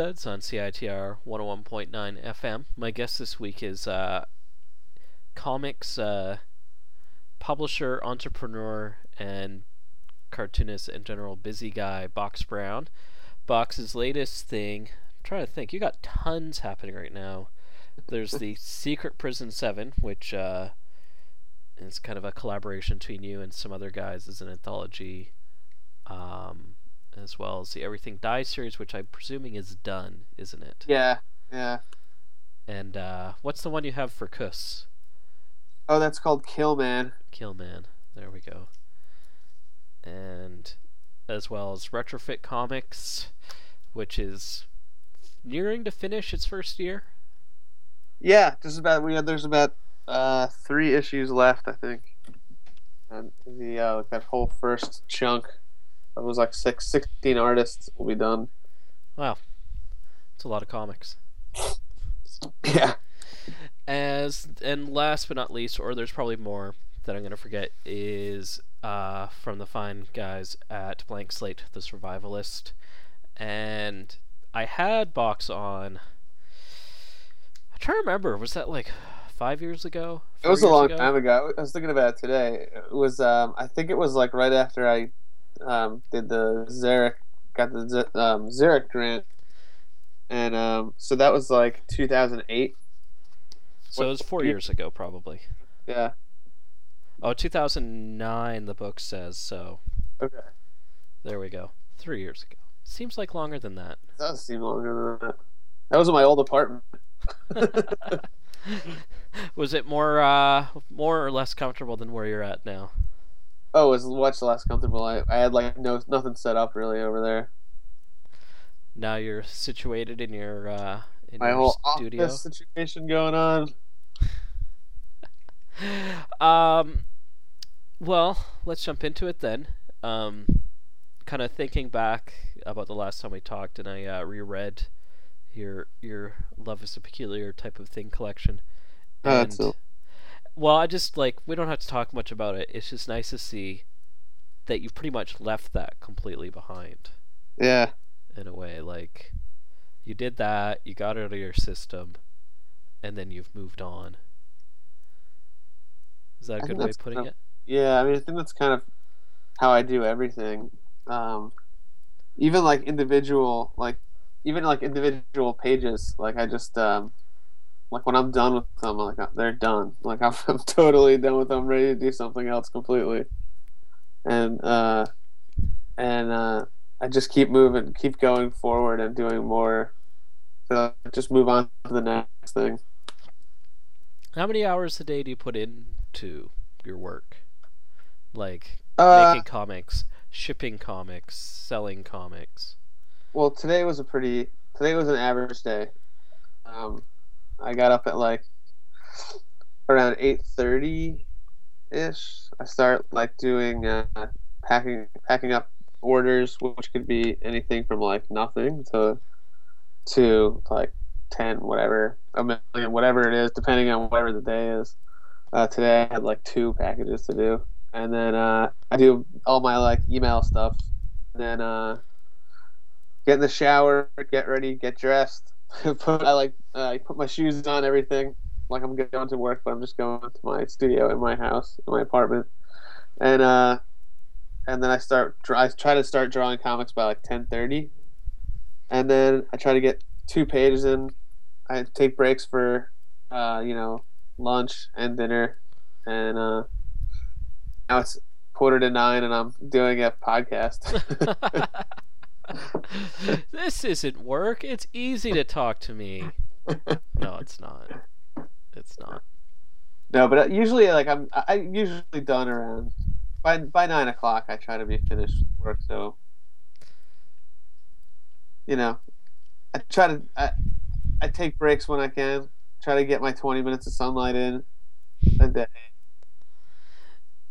Studs on CITR 101.9 FM. My guest this week is uh, comics uh, publisher, entrepreneur, and cartoonist in general, busy guy, Box Brown. Box's latest thing, I'm trying to think, you got tons happening right now. There's the Secret Prison 7, which uh, is kind of a collaboration between you and some other guys as an anthology. Um, as well as the Everything Dies series, which I'm presuming is done, isn't it? Yeah, yeah. And uh, what's the one you have for Kuss? Oh, that's called Kill Man. Killman. There we go. And as well as Retrofit Comics, which is nearing to finish its first year. Yeah, just about. We there's about uh, three issues left, I think. And the uh, that whole first chunk, it was like six, 16 artists will be done. Wow, it's a lot of comics. Yeah. As and last but not least, or there's probably more that I'm gonna forget, is uh, from the fine guys at Blank Slate, the Survivalist, and I had Box on. I'm trying to remember. Was that like five years ago? It was a long ago? time ago. I was thinking about it today. It was, um, I think it was like right after I um, did the Xeric, got the um, Xeric grant, and um, so that was like 2008. So it was four years ago, probably. Yeah. Oh, 2009, the book says. So Okay. there we go. Three years ago. Seems like longer than that. It does seem longer than that. That was in my old apartment. Was it more, uh, more or less comfortable than where you're at now? Oh, it was much less comfortable. I, I had like no nothing set up really over there. Now you're situated in your, uh, in My your whole studio. office situation going on. Um, well, let's jump into it then. Um, kind of thinking back about the last time we talked, and I uh, reread your your "Love Is a Peculiar Type of Thing" collection. Oh, And, that's so- well, I just like we don't have to talk much about it. It's just nice to see that you pretty much left that completely behind Yeah. in a way. Like you did that, you got it out of your system, and then you've moved on. Is that a I good way of putting kind it? Yeah, I mean, I think that's kind of how I do everything. Um, even like individual, like even like individual pages. Like I just um, like when I'm done with them, like uh, they're done. Like I'm, I'm totally done with them, ready to do something else completely. And uh, and uh, I just keep moving, keep going forward, and doing more. So just move on to the next thing. How many hours a day do you put into your work? Like Uh, making comics, shipping comics, selling comics. well, today was a pretty. Today was an average day. Um, I got up at like around eight thirty ish. I start like doing uh, packing packing up orders, which could be anything from like nothing to to like ten, whatever, a million, whatever it is, depending on whatever the day is. Uh, today I had like two packages to do, and then uh, I do all my like email stuff, and then uh, get in the shower, get ready, get dressed. put I like uh, I put my shoes on, everything like I'm going to work, but I'm just going to my studio in my house, in my apartment, and uh, and then I start. I try to start drawing comics by like ten thirty, and then I try to get two pages in. I take breaks for, uh, you know, lunch and dinner, and uh, now it's quarter to nine, and I'm doing a podcast. this isn't work. It's easy to talk to me. No, it's not. It's not. no, but uh, usually, like I'm, I I'm usually done around by by nine o'clock. I try to be finished with work, so you know, I try to I, I take breaks when I can. Try to get my twenty minutes of sunlight in a day.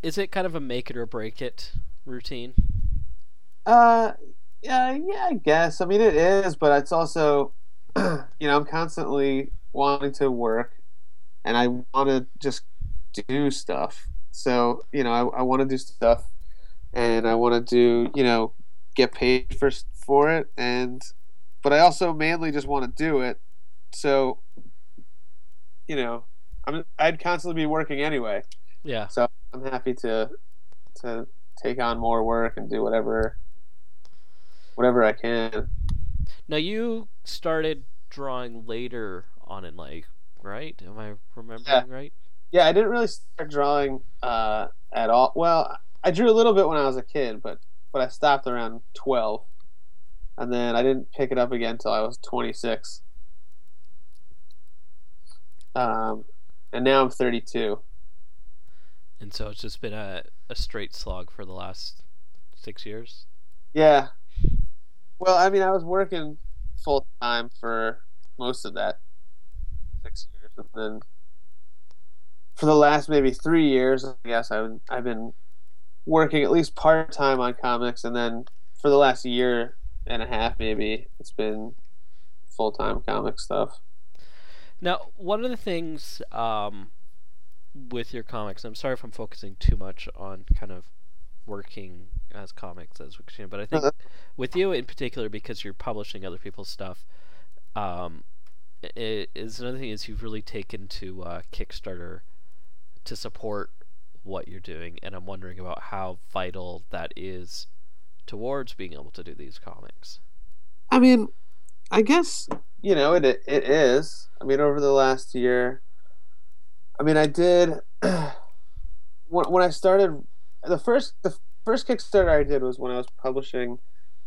Is it kind of a make it or break it routine? Uh, yeah, yeah, I guess. I mean, it is, but it's also, you know, I'm constantly wanting to work, and I want to just do stuff. So, you know, I, I want to do stuff, and I want to do, you know, get paid for for it, and, but I also mainly just want to do it. So, you know, I'm I'd constantly be working anyway. Yeah. So I'm happy to to take on more work and do whatever whatever I can. Now you started drawing later on in life, right? Am I remembering right? Yeah, I didn't really start drawing uh, at all. Well, I drew a little bit when I was a kid, but but I stopped around 12. And then I didn't pick it up again until I was 26. Um, and now I'm 32. And so it's just been a, a straight slog for the last six years. Yeah. Well, I mean, I was working full time for most of that six years, and then for the last maybe three years, I guess I've I've been working at least part time on comics, and then for the last year and a half, maybe it's been full time comic stuff. Now, one of the things um, with your comics, I'm sorry if I'm focusing too much on kind of working as comics as we continue, but I think Uh, with you in particular, because you're publishing other people's stuff, um, i is another thing is you've really taken to uh, Kickstarter to support what you're doing, and I'm wondering about how vital that is towards being able to do these comics. I mean, I guess you know it. It is. I mean, over the last year, I mean, I did when when I started the first the first Kickstarter I did was when I was publishing.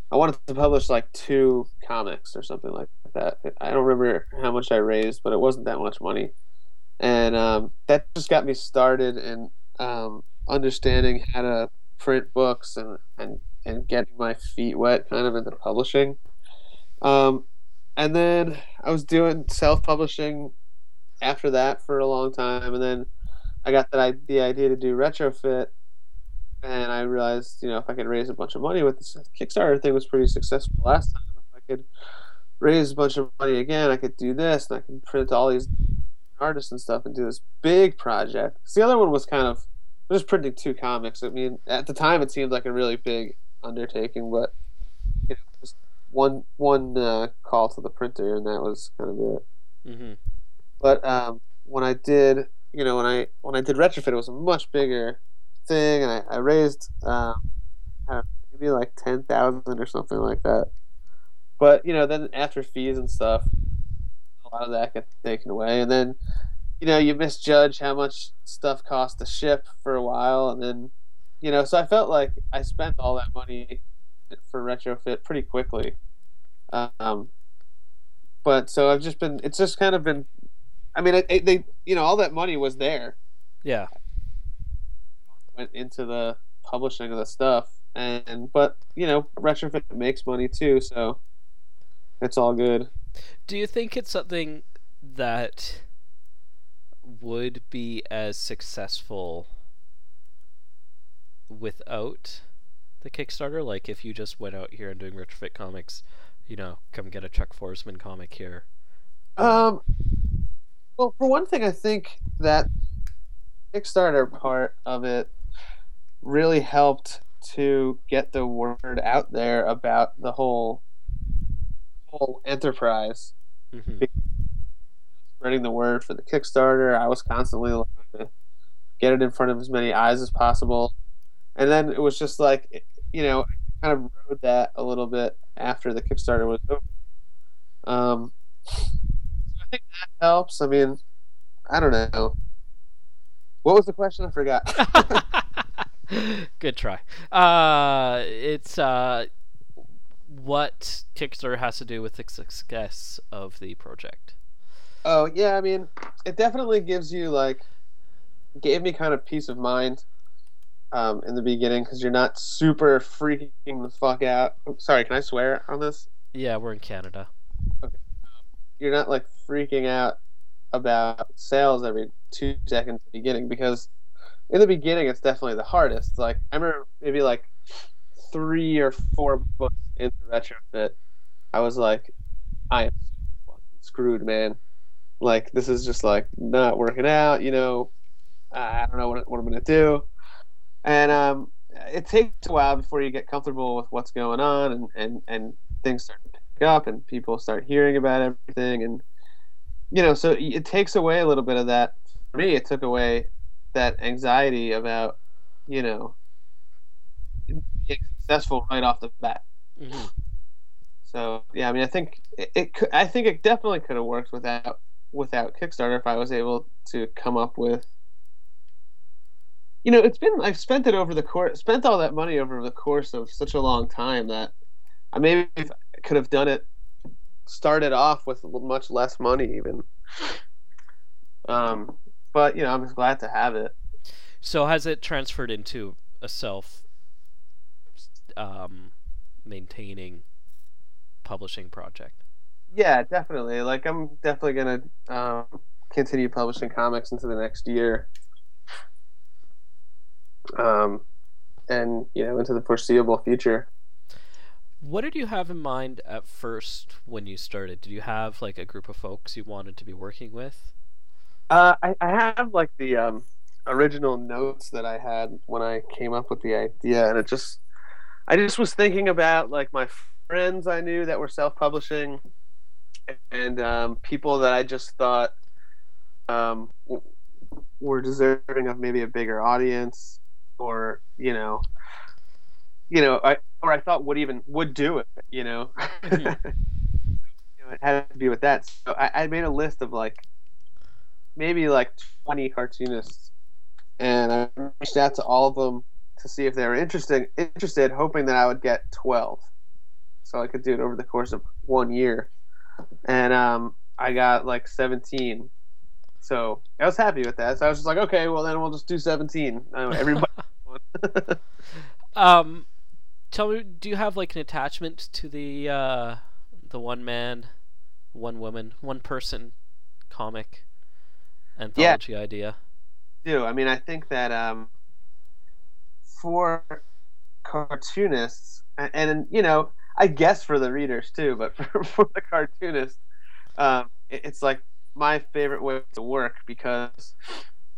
I wanted to publish like two comics or something like that. I don't remember how much I raised, but it wasn't that much money, and um, that just got me started in um, understanding how to print books and, and and getting my feet wet kind of into publishing. Um, and then I was doing self publishing after that for a long time, and then I got the idea to do retrofit, and I realized you know if I could raise a bunch of money with this Kickstarter thing was pretty successful last time. If I could raise a bunch of money again, I could do this, and I could print all these artists and stuff and do this big project. 'Cause the other one was kind of just printing two comics. I mean, at the time it seemed like a really big undertaking, but you know, just one one uh, call to the printer, and that was kind of it. Mm-hmm. But um, when I did, you know, when I when I did retrofit, it was a much bigger thing, and I, I raised um, maybe like ten thousand or something like that. But you know, then after fees and stuff, a lot of that gets taken away, and then you know you misjudge how much stuff costs to ship for a while, and then you know, so I felt like I spent all that money for retrofit pretty quickly. Um, but so I've just been. It's just kind of been. I mean, it, it, they you know all that money was there Yeah. Went into the publishing of the stuff, and but you know retrofit makes money too, so it's all good. Do you think it's something that would be as successful without the Kickstarter? Like if you just went out here and doing retrofit comics, you know, come get a Chuck Forsman comic here. Um, well, for one thing, I think that Kickstarter part of it really helped to get the word out there about the whole whole enterprise. hmm Spreading the word for the Kickstarter, I was constantly looking to get it in front of as many eyes as possible, and then it was just like, you know, I kind of rode that a little bit after the Kickstarter was over. Um, so I think that helps. I mean, I don't know. What was the question? I forgot. Good try. Uh, it's uh, what Kickstarter has to do with the success of the project. oh yeah, I mean, it definitely gives you like, gave me kind of peace of mind. Um, in the beginning, because you're not super freaking the fuck out. Oh, sorry, can I swear on this? Yeah, we're in Canada. Okay, You're not like freaking out about sales every two seconds at the beginning because in the beginning it's definitely the hardest. Like I remember maybe like three or four books into retrofit, I was like, I am screwed, man. Like this is just like not working out. You know, I don't know what, what I'm gonna do, and um, it takes a while before you get comfortable with what's going on and and and things start to pick up and people start hearing about everything and you know so it takes away a little bit of that for me it took away that anxiety about you know being successful right off the bat. Hmm so yeah i mean i think it, it could, i think it definitely could have worked without without kickstarter if i was able to come up with you know it's been i've spent it over the course spent all that money over the course of such a long time that i maybe could have done it started off with much less money even. Um but you know i'm just glad to have it So has it transferred into a self um, maintaining publishing project? yeah definitely like i'm definitely gonna um, continue publishing comics into the next year um and you know into the foreseeable future What did you have in mind at first when you started? Did you have like a group of folks you wanted to be working with? Uh, I, I have like the um, original notes that I had when I came up with the idea, and it just, I just was thinking about like my friends I knew that were self-publishing, and um, people that I just thought um, w- were deserving of maybe a bigger audience, or you know, you know, I or I thought would even would do it, you know. You know, it had to be with that. So I, I made a list of like maybe like 20 cartoonists. And i reached out to all of them to see if they were interested interested hoping that i would get 12 so i could do it over the course of one year. And um, i got like 17 so i was happy with that. So i was just like okay well then we'll just do 17 Uh, everybody Um, tell me, do you have like an attachment to the uh, the one man, one woman, one person comic anthology idea? do. I mean, I think that um, for cartoonists, and, and you know, I guess for the readers too, but for, for the cartoonists, um, it, it's like my favorite way to work because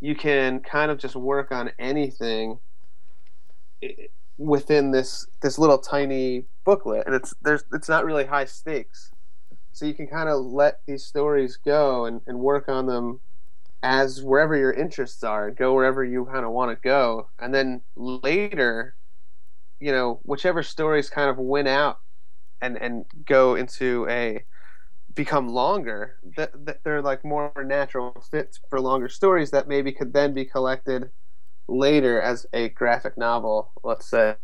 you can kind of just work on anything within this this little tiny booklet, and it's there's it's not really high stakes, so you can kind of let these stories go and, and work on them as wherever your interests are go wherever you kind of want to go. And then later you know whichever stories kind of win out and and go into a become longer that, that they're like more natural fits for longer stories that maybe could then be collected later as a graphic novel let's say.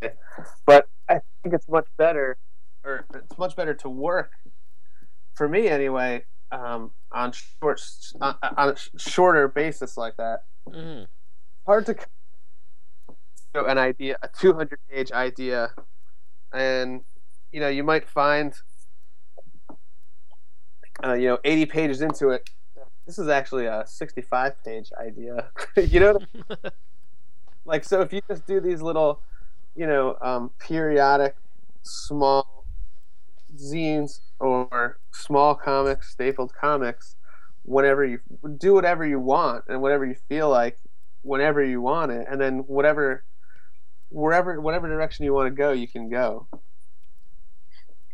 But I think it's much better, or it's much better to work, for me anyway, um, on short on, on a shorter basis like that. hmm Hard to show an idea, a 200 page idea, and you know you might find, uh, you know, 80 pages into it. This is actually a 65 page idea. you know, like so if you just do these little, you know, um, periodic, small zines or small comics, stapled comics, whenever you do whatever you want and whatever you feel like, whenever you want it, and then whatever, wherever, whatever direction you want to go, you can go.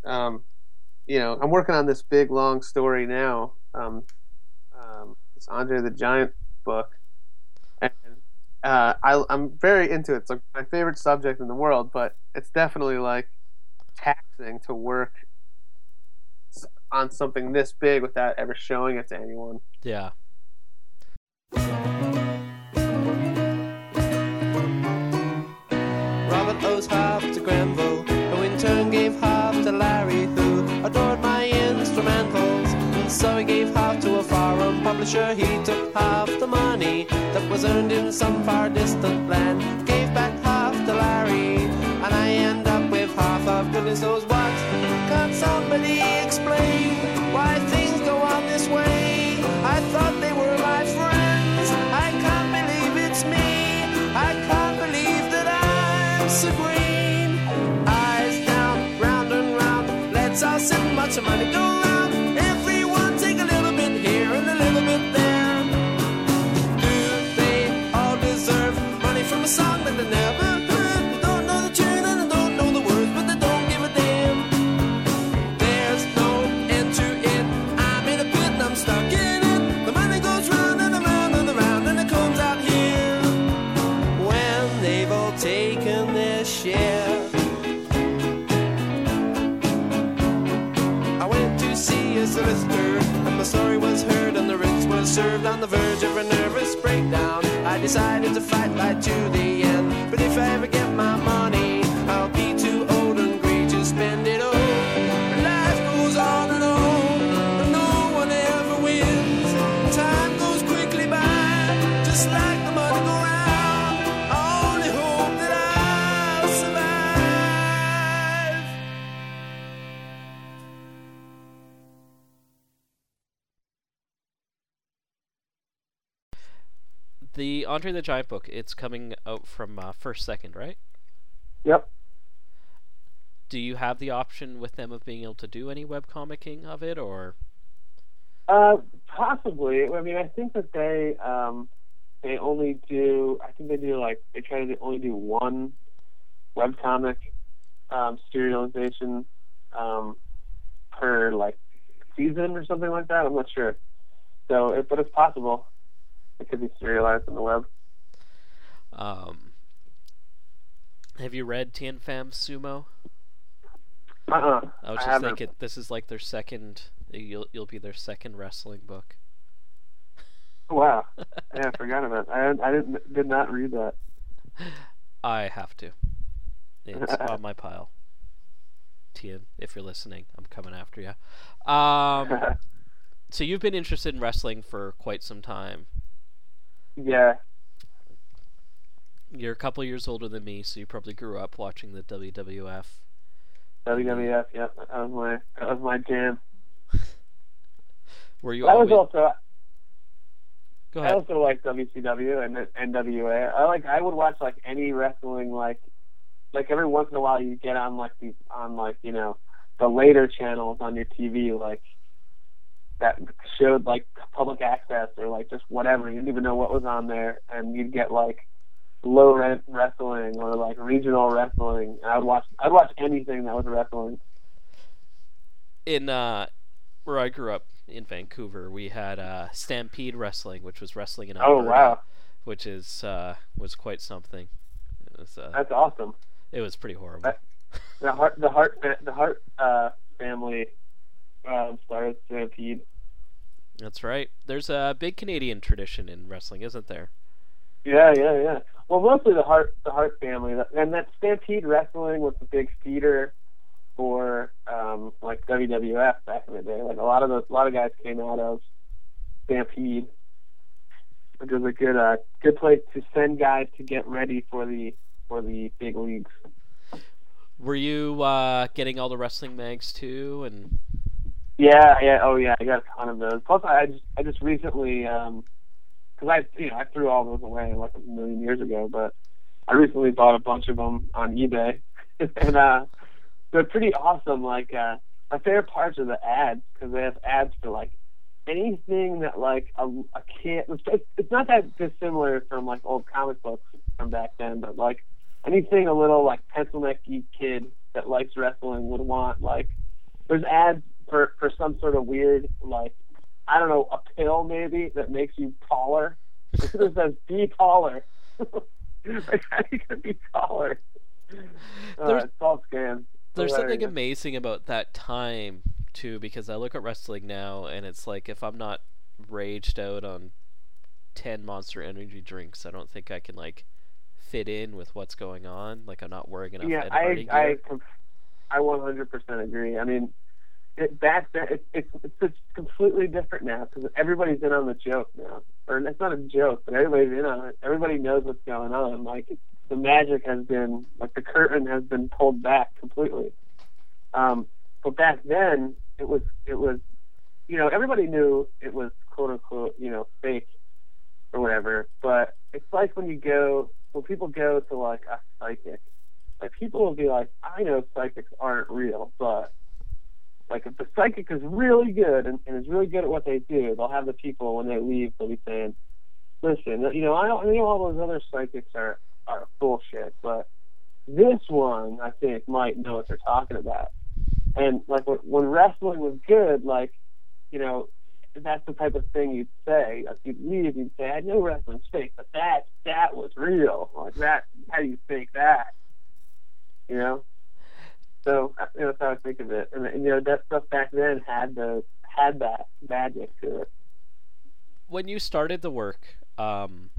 Um, you know, I'm working on this big long story now. Um, um, it's Andre the Giant book, and uh, I, I'm very into it. It's like my favorite subject in the world, but it's definitely like taxing to work on something this big without ever showing it to anyone. Yeah. Robert owes half to Grenville, who in turn gave half to Larry, who adored my instrumentals. And so he gave half to a foreign publisher. He took half the money that was earned in some far distant land, gave back half to Larry, and I end up with half of goodness knows watch the money. Go served on the verge of a nervous breakdown. I decided to fight right to the end, but if I ever get my money, Andre the Giant book, it's coming out from uh, First Second, right? Yep. Do you have the option with them of being able to do any webcomicking of it, or Uh, possibly. I mean, I think that they um, they only do. I think they do like they try to only do one webcomic um, serialization um, per like season or something like that. I'm not sure. So, it, but it's possible. It could be serialized on the web. um, have you read Thien Pham Sumo? Uh-uh. I was I just haven't. thinking this is like their second. You'll you'll be their second wrestling book. Wow. yeah, I forgot about. It. I I didn't did not read that. I have to. It's on my pile. Tien, if you're listening, I'm coming after you. Um, so you've been interested in wrestling for quite some time. Yeah. You're a couple years older than me, so you probably grew up watching the WWF. WWF. Yep. That was my that was my jam. Were you That was also Go ahead. I also like WCW and NWA. I like I would watch like any wrestling like like every once in a while you get on like these on like you know the later channels on your TV like that showed like public access or like just whatever you didn't even know what was on there and you'd get like low rent wrestling or like regional wrestling. And I would watch I'd watch anything that was wrestling. in uh, where I grew up in Vancouver, we had uh, Stampede Wrestling, which was wrestling in Oh Alberta, wow, which is uh, was quite something. It was uh, that's awesome. it was pretty horrible. That- The Hart the Hart the Hart uh, family started Stampede. That's right. There's a big Canadian tradition in wrestling, isn't there? Yeah, yeah, yeah. well, mostly the Hart the Hart family, and that Stampede Wrestling was the big feeder for um, like WWF back in the day. Like a lot of those, a lot of guys came out of Stampede, which was a good uh, good place to send guys to get ready for the for the big leagues. Were you uh, getting all the wrestling mags too? And Yeah, yeah, oh yeah, I got a ton of those. Plus, I just I just recently, um 'cause I you know I threw all those away like a million years ago, but I recently bought a bunch of them on eBay, and uh, they're pretty awesome. Like uh, my favorite parts are the ads because they have ads for like anything that like a, a kid. It's, it's not that dissimilar from like old comic books from back then, but like anything a little like pencil necky kid that likes wrestling would want. Like there's ads for for some sort of weird like I don't know a pill maybe that makes you taller. It says be taller. like how are you gonna be taller? Uh, There's- all there's something amazing about that time too, because I look at wrestling now, and it's like if I'm not raged out on ten Monster Energy drinks, I don't think I can like fit in with what's going on. Like I'm not wearing enough yeah, I I I 100% agree. I mean, it, back then it, it's it's it's completely different now because everybody's in on the joke now, or it's not a joke, but everybody's in on it. Everybody knows what's going on. Like the magic has been like the curtain has been pulled back completely. Um, but back then it was it was you know everybody knew it was quote unquote you know fake or whatever. But it's like when you go when people go to like a psychic like people will be like, I know psychics aren't real, but like if the psychic is really good and, and is really good at what they do, they'll have the people when they leave, they'll be saying, Listen, you know, I, don't, I know all those other psychics are are bullshit, but this one I think might know what they're talking about. And like when, when wrestling was good, like you know, that's the type of thing you'd say. Like you'd leave, you'd say, I know wrestling's fake, but that that was real. Like that, how do you fake that? you know. So you know, that's how I think of it, and, and you know that stuff back then had the had that magic to it. When you started the work um,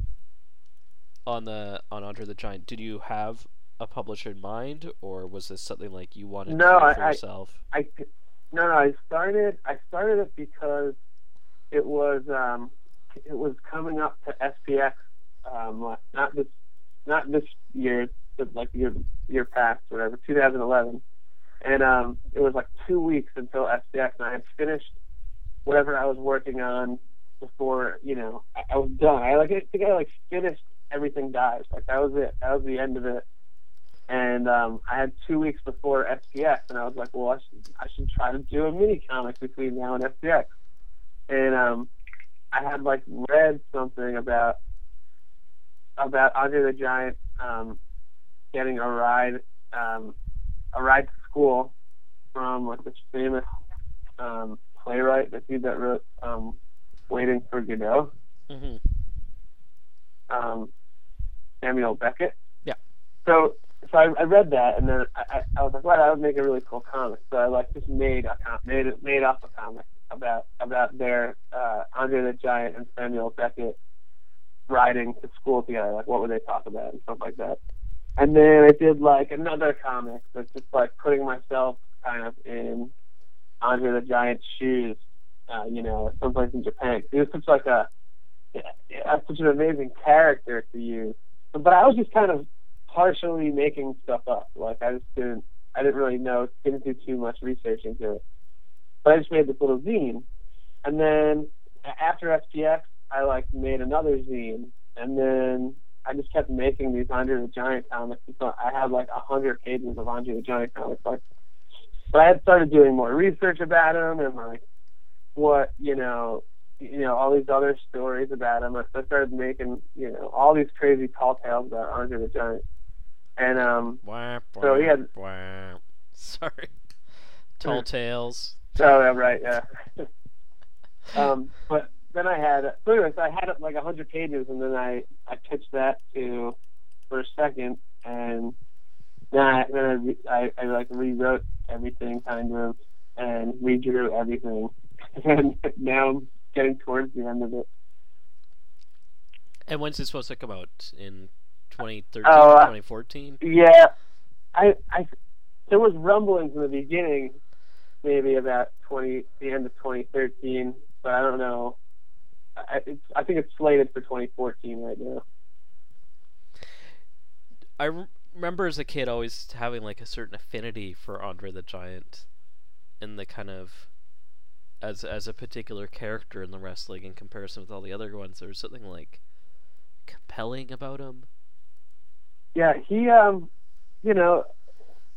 on the on Andre the Giant, did you have a publisher in mind, or was this something like you wanted No, to do I- for I- yourself? I no no I started I started it because it was um it was coming up to SPX um not this not this year but like year year past whatever 2011 and um it was like two weeks until SPX and I had finished whatever I was working on before you know I, I was done. I like I think I like finished everything dies. Like that was it. That was the end of it. And um, I had two weeks before SPX, and I was like, well, I should, I should try to do a mini comic between now and SPX. And um, I had like read something about about Andre the Giant um, getting a ride um, a ride to school from like this famous um, playwright, the dude that wrote um, Waiting for Godot, hmm um, Samuel Beckett. Yeah. So so I, I read that and then I, I, I was like, wow, that would make a really cool comic. So I like just made a com- made it made up a comic about about their uh, Andre the Giant and Samuel Beckett riding to school together. Like what would they talk about and stuff like that. And then I did like another comic that's just like putting myself kind of in Andre the Giant's shoes. Uh, you know, someplace in Japan. It was such like a yeah, such an amazing character to use. But I was just kind of partially making stuff up. Like I just didn't I didn't really know didn't do too much research into it. But I just made this little zine. And then after SPX I like made another zine and then I just kept making these Andre the Giant comics. So I had like a hundred pages of Andre the Giant comics. Like, but I had started doing more research about him and like what you know, you know all these other stories about him. I started making you know all these crazy tall tales about Andre the Giant. And um, Wah, So he had- wah. Sorry. Tall tales. Oh, yeah, right, yeah. um, but then I had, so anyways, I had it like a hundred pages, and then I I pitched that to for a second, and then I then I, re- I, I like rewrote everything kind of, and redrew everything, and now I'm getting towards the end of it. And when's it supposed to come out? In 2013, Oh, uh, 2014. Yeah, I, I, there was rumblings in the beginning, maybe about twenty, the end of 2013, but I don't know. I, it's, I think it's slated for 2014 right now. I rem- remember as a kid always having like a certain affinity for Andre the Giant, in the kind of as as a particular character in the wrestling in comparison with all the other ones. There was something like compelling about him. Yeah, he, um, you know,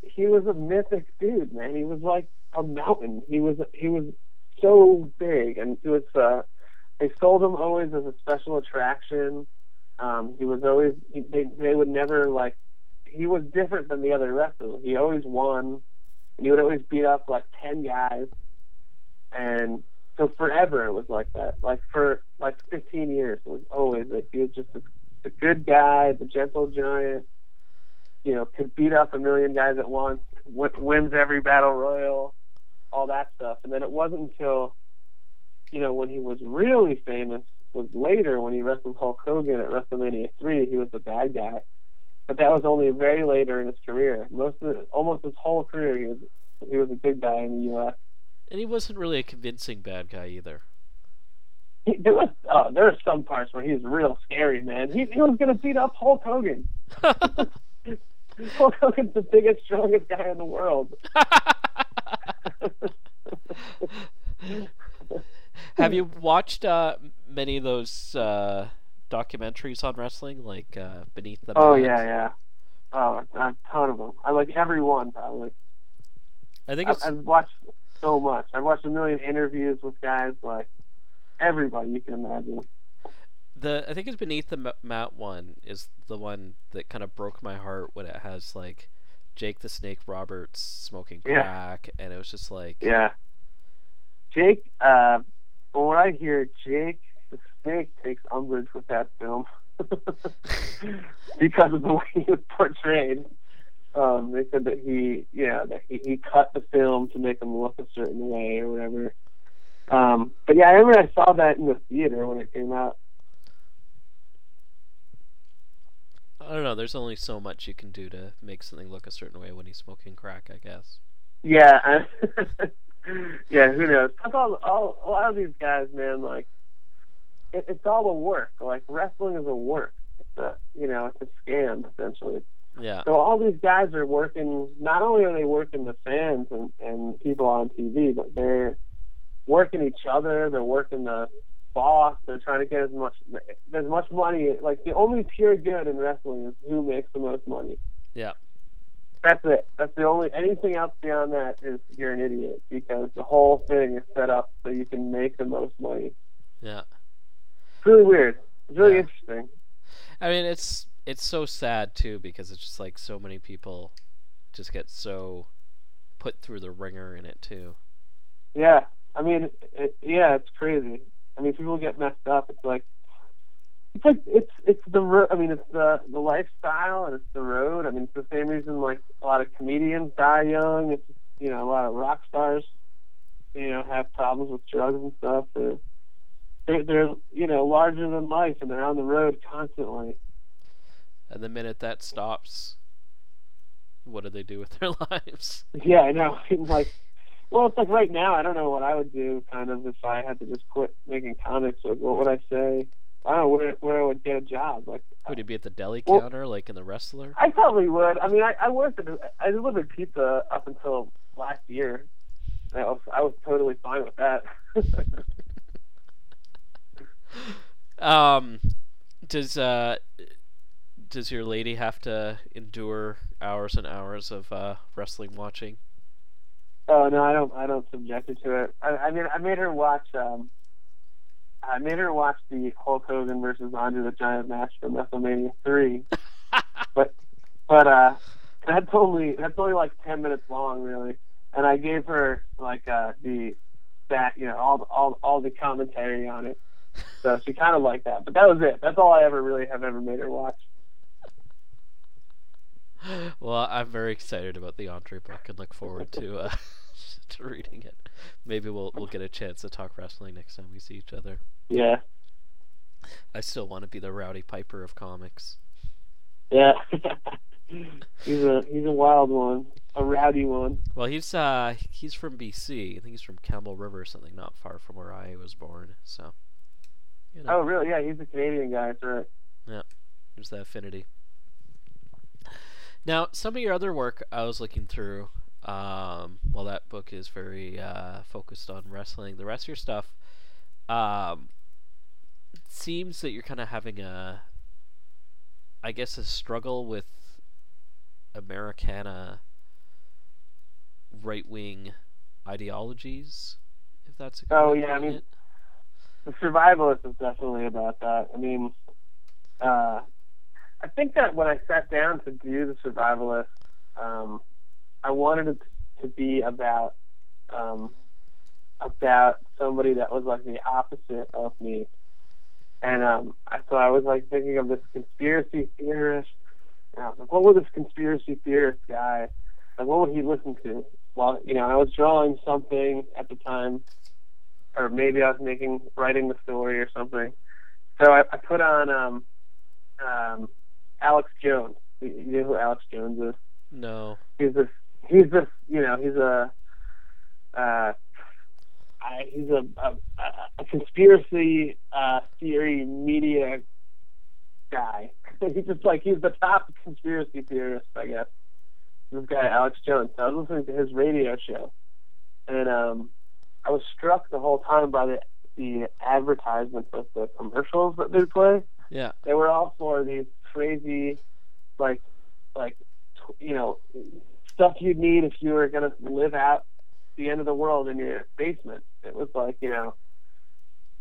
he was a mythic dude, man. He was like a mountain. He was, he was so big, and he was. Uh, they sold him always as a special attraction. Um, he was always. He, they they would never like. He was different than the other wrestlers. He always won, and he would always beat up like ten guys, and so forever it was like that. Like for like 15 years, it was always like he was just a, good guy, the gentle giant. You know, could beat up a million guys at once, wins every battle royal, all that stuff. And then it wasn't until, you know, when he was really famous was later when he wrestled Hulk Hogan at WrestleMania three. He was the bad guy, but that was only very later in his career. Most of the, almost his whole career, he was he was a big guy in the U.S. And he wasn't really a convincing bad guy either. He, there was oh, there were some parts where he was real scary, man. He, he was gonna beat up Hulk Hogan. Hulk Hogan's the biggest, strongest guy in the world. Have you watched uh, many of those uh, documentaries on wrestling, like uh, Beneath the Oh Mat? yeah, yeah. Oh, a ton of them. I like every one probably. I think I've, it's I've watched so much. I've watched a million interviews with guys like everybody you can imagine. the I think it's Beneath the Mat one is the one that kind of broke my heart when it has like Jake the Snake Roberts smoking Yeah. crack, and it was just like Yeah. Jake, uh, from what I hear, Jake the Snake takes umbrage with that film because of the way he was portrayed. Um, they said that he, yeah, that he, he cut the film to make him look a certain way or whatever. Um, but yeah, I remember I saw that in the theater when it came out. I don't know. There's only so much you can do to make something look a certain way when he's smoking crack. I guess. Yeah, yeah. Who knows? That's all, all. A lot of these guys, man, like it, it's all a work. Like wrestling is a work. It's a, you know, it's a scam essentially. Yeah. So all these guys are working. Not only are they working the fans and and people on TV, but they're working each other. They're working the boss. They're trying to get as much as much money. Like the only pure good in wrestling is who makes the most money. Yeah. That's it. That's the only anything else beyond that is you're an idiot because the whole thing is set up so you can make the most money. Yeah. It's really weird. It's really Yeah. interesting. I mean, it's it's so sad too because it's just like so many people just get so put through the ringer in it too. Yeah. I mean, it, yeah, it's crazy. I mean, people get messed up. It's like it's like it's it's the ro- I mean, it's the the lifestyle and it's the road. I mean, it's the same reason like a lot of comedians die young. It's you know a lot of rock stars, you know, have problems with drugs and stuff. They're they're, they're you know larger than life and they're on the road constantly. And the minute that stops, what do they do with their lives? Yeah, I know. like, well, it's like right now. I don't know what I would do. Kind of if I had to just quit making comics. Like, what would I say? I don't know where where I would get a job. Like, Would he be at the deli Well- counter like in the wrestler? I probably would. I mean, I, I worked. At, I delivered pizza up until last year. I was I was totally fine with that. Um, does uh, does your lady have to endure hours and hours of uh, wrestling watching? oh no, I don't. I don't subject her to it. I, I mean, I made her watch. Um, I made her watch the Hulk Hogan versus Andre the Giant match from WrestleMania three. but but uh, that's only that's only like ten minutes long, really. And I gave her like uh, the that you know all all all the commentary on it. So she kind of liked that, but that was it. That's all I ever really have ever made her watch. Well, I'm very excited about the Andre book and look forward to uh, to reading it. Maybe we'll we'll get a chance to talk wrestling next time we see each other. Yeah. I still want to be the Rowdy Piper of comics. Yeah. he's a he's a wild one, a rowdy one. Well, he's uh he's from BC. I think he's from Campbell River or something, not far from where I was born. So, you know, Oh, really? Yeah, he's a Canadian guy. That's right. Yeah, there's that affinity. Now, some of your other work I was looking through. Um, well, that book is very uh, focused on wrestling. The rest of your stuff, um, seems that you're kind of having a, I guess, a struggle with Americana right wing ideologies, if that's a good Oh, yeah, I mean- it. The survivalist is definitely about that. I mean, uh, I think that when I sat down to do the survivalist, um, I wanted it to be about um, about somebody that was like the opposite of me. And um, I, so I was like thinking of this conspiracy theorist. And I was like, what would this conspiracy theorist guy, like, what would he listen to? Well, you know, I was drawing something at the time or maybe I was making writing the story or something. So I, I put on um, um, Alex Jones. You know who Alex Jones is? No. He's this. He's this. You know, he's a. Uh, I, he's a, a, a conspiracy uh, theory media guy. he's just like he's the top conspiracy theorist, I guess. This guy Alex Jones. So I was listening to his radio show, and um, I was struck the whole time by the the advertisements with the commercials that they play. Yeah. They were all for these crazy, like, like, you know, stuff you'd need if you were gonna live out the end of the world in your basement. It was like, you know,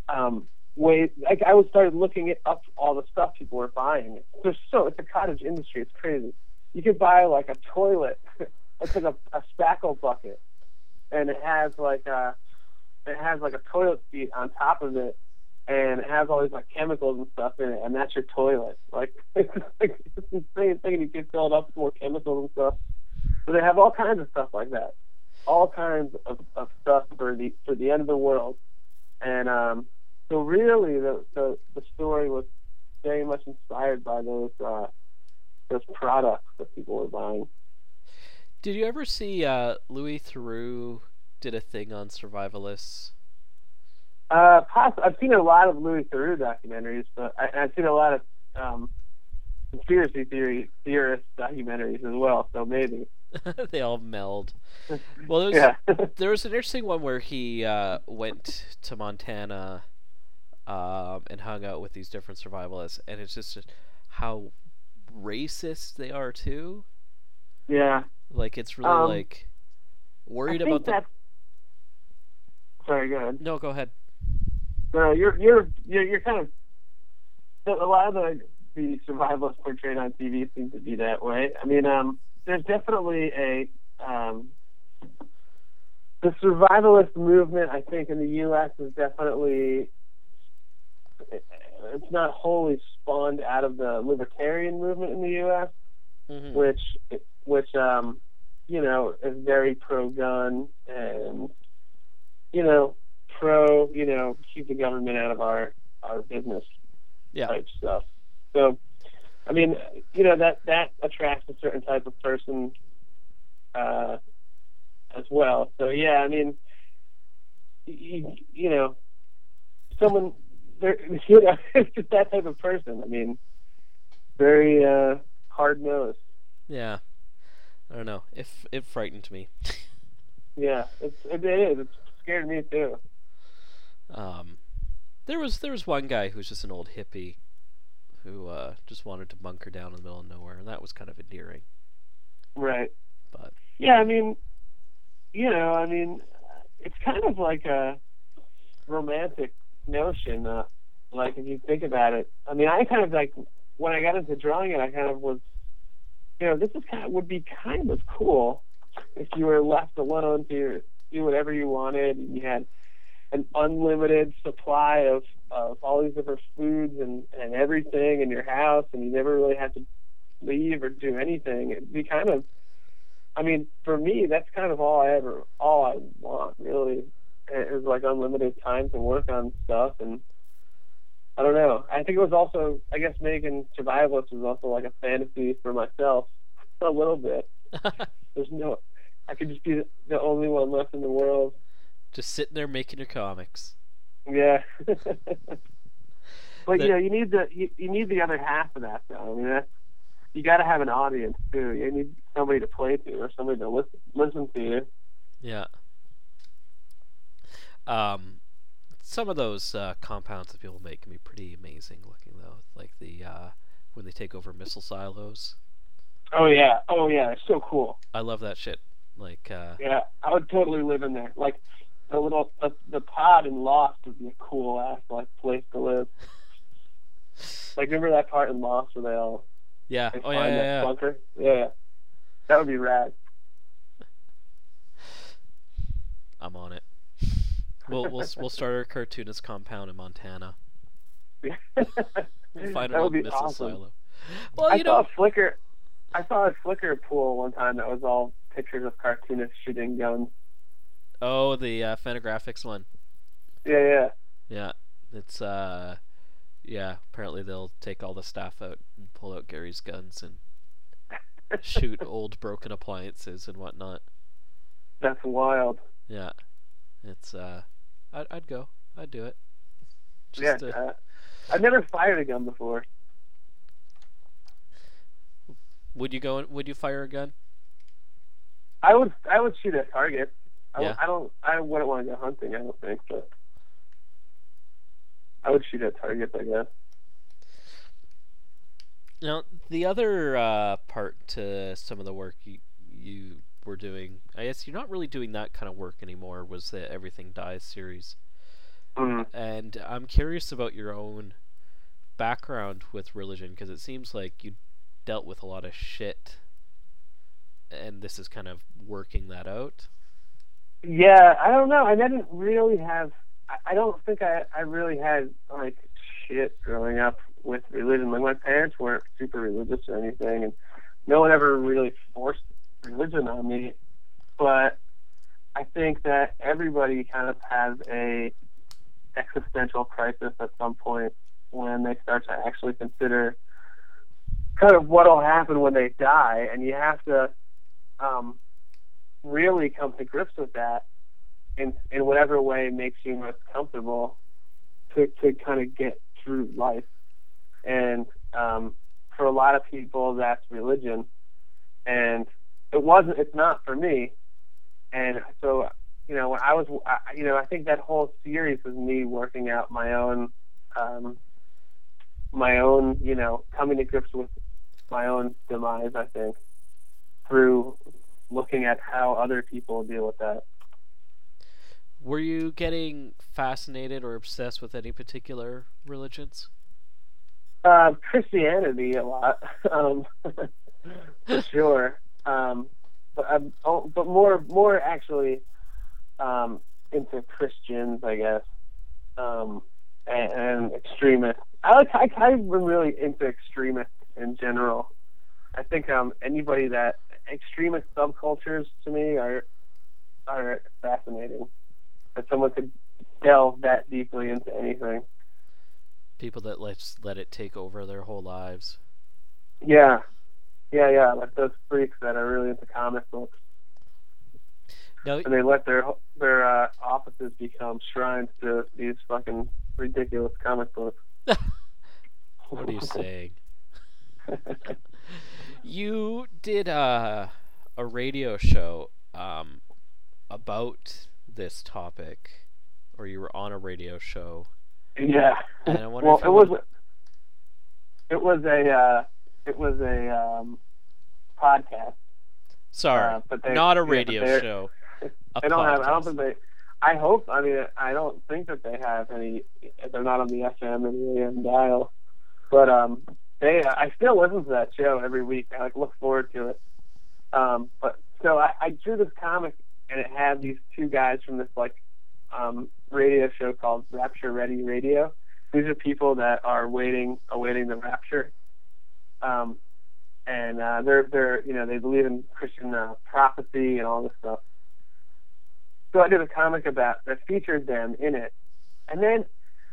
um, way like I was started looking it up all the stuff people were buying. There's so it's a cottage industry. It's crazy. You could buy like a toilet. it's like a, a spackle bucket, and it has like a it has like a toilet seat on top of it, and it has all these like chemicals and stuff in it, and that's your toilet. Like it's like it's insane thing, you can fill it up with more chemicals and stuff. So they have all kinds of stuff like that, all kinds of, of stuff for the for the end of the world, and um, so really the, the the story was very much inspired by those uh, those products that people were buying. Did you ever see uh, Louis Theroux did a thing on survivalists? Uh, poss- I've seen a lot of Louis Theroux documentaries, but I, I've seen a lot of um, conspiracy theory theorist documentaries as well. So maybe, they all meld. Well, there's, yeah, there was an interesting one where he uh, went to Montana um, and hung out with these different survivalists, and it's just how racist they are too. yeah. Like it's really Um, like worried about the. that's. Sorry, go ahead. No, go ahead. No, you're you're you're, you're kind of. A lot of the the survivalists portrayed on TV seem to be that way. I mean, um, there's definitely a um, the survivalist movement. I think in the U.S. is definitely it's not wholly spawned out of the libertarian movement in the U.S hmm which which um you know is very pro gun and you know pro you know keep the government out of our our business Yeah. type stuff so i mean you know that that attracts a certain type of person uh as well so yeah i mean you, you know someone there you know it's just that type of person i mean very uh hard nosed Yeah. I don't know. It it frightened me. Yeah, it's it is. It scared me too. Um, there was there was one guy who was just an old hippie, who uh, just wanted to bunker down in the middle of nowhere, and that was kind of endearing. Right. But Yeah, I mean, you know, I mean, it's kind of like a romantic notion. Uh, like if you think about it, I mean, I kind of like when I got into drawing it, I kind of was, you know, this is kind of would be kind of cool if you were left alone to do whatever you wanted and you had an unlimited supply of of all these different foods and and everything in your house and you never really have to leave or do anything it'd be kind of i mean for me that's kind of all i ever all i want really is like unlimited time to work on stuff and I don't know. I think it was also, I guess, making Survivalist was also like a fantasy for myself, a little bit. There's no, I could just be the only one left in the world. Just sitting there making your comics. Yeah. but That- you know, you need the you, you need the other half of that though. I mean, that's, you got to have an audience too. You need somebody to play to or somebody to listen listen to you. Yeah. Um, some of those uh, compounds that people make can be pretty amazing looking, though. Like the uh, when they take over missile silos. Oh yeah, oh yeah, it's so cool. I love that shit. Like, uh, Yeah, I would totally live in there. Like the little the, the pod in Lost would be a cool ass like place to live. Like remember that part in Lost where they all yeah, they oh yeah, yeah, that yeah. bunker? Yeah, that would be rad. I'm on it. We'll we'll we'll start our cartoonist compound in Montana. We'll find that would be missile awesome. silo. Well, I you saw know, a Flickr. I saw a Flickr pool one time that was all pictures of cartoonists shooting guns. Oh the uh, Fantagraphics one. Yeah, yeah. Yeah, it's uh, yeah. Apparently they'll take all the staff out and pull out Gary's guns and shoot old broken appliances and whatnot. That's wild. Yeah, it's uh, I'd, I'd go. I'd do it. yeah, Just, uh, uh, I've never fired a gun before. would you go? Would you fire a gun? I would I would shoot at target. I, Yeah. I don't I wouldn't want to go hunting. I don't think, but I would shoot at targets. I guess. Now, the other uh, part to some of the work you, you were doing, I guess you're not really doing that kind of work anymore, was the Everything Dies series. Mm. And I'm curious about your own background with religion, because it seems like you dealt with a lot of shit, and this is kind of working that out. Yeah, I don't know. I didn't really have. I, don't think I I really had like shit growing up with religion. Like my parents weren't super religious or anything, and no one ever really forced religion on me. But I think that everybody kind of has a existential crisis at some point when they start to actually consider kind of what'll happen when they die, and you have to um, really come to grips with that in in whatever way makes you most comfortable to to kind of get through life. And um, for a lot of people, that's religion, and it wasn't. It's not for me. And so, you know, when I was, I, you know, I think that whole series was me working out my own, um, my own, you know, coming to grips with my own demise. I think through looking at how other people deal with that. Were you getting fascinated or obsessed with any particular religions? Uh, Christianity a lot, um, for sure. Um, but I'm, oh, but more more actually um, into Christians, I guess, um, and, and extremists. I like I of been really into extremists in general. I think um, anybody that extremist subcultures to me are are fascinating. That someone could delve that deeply into anything. People that let let it take over their whole lives. Yeah, yeah, yeah. Like those freaks that are really into comic books, Now, and they let their their uh, offices become shrines to these fucking ridiculous comic books. what are you saying? You did uh, a radio show um, about this topic, or you were on a radio show. yeah. And I wonder well, if it was would- it was a uh, it was a um, podcast. Sorry, uh, but they- not a radio they're- show. A They don't have. I don't think they. I hope. I mean, I don't think that they have any. They're not on the FM and AM dial, but um, they. I still listen to that show every week. I like look forward to it. Um, but so I, I drew this comic, and it had these two guys from this like um radio show called Rapture Ready Radio. These are people that are waiting, awaiting the rapture. Um, and uh, they're they're you know they believe in Christian uh, prophecy and all this stuff. So I did a comic about that featured them in it, and then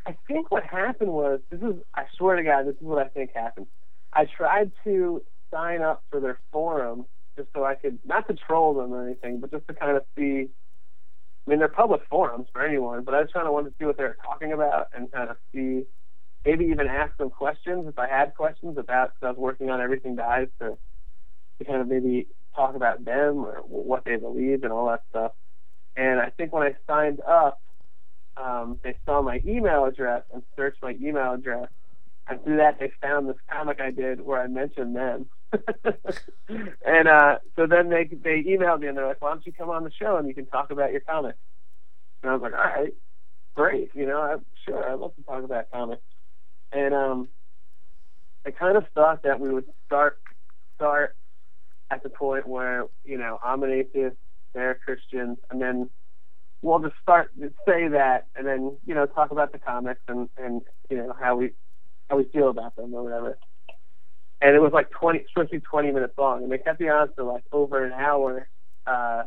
I think what happened was this is I swear to God, this is what I think happened. I tried to sign up for their forum just so I could not to troll them or anything, but just to kind of see. I mean, they're public forums for anyone, but I just kind of wanted to see what they were talking about and kind of see, maybe even ask them questions if I had questions about. Because I was working on everything dies to to kind of maybe talk about them or what they believe and all that stuff. And I think when I signed up, um, they saw my email address and searched my email address. And through that, they found this comic I did where I mentioned them. and uh, so then they they emailed me and they're like, "Why don't you come on the show and you can talk about your comic?" And I was like, "All right, great. You know, I'm sure, I'd love to talk about comics." And um, I kind of thought that we would start start at the point where you know I'm an atheist, they're Christians, and then we'll just start say that, and then you know talk about the comics and and you know how we how we feel about them or whatever. And it was like twenty, supposed to be twenty minutes long, and they kept me on for like over an hour. Uh,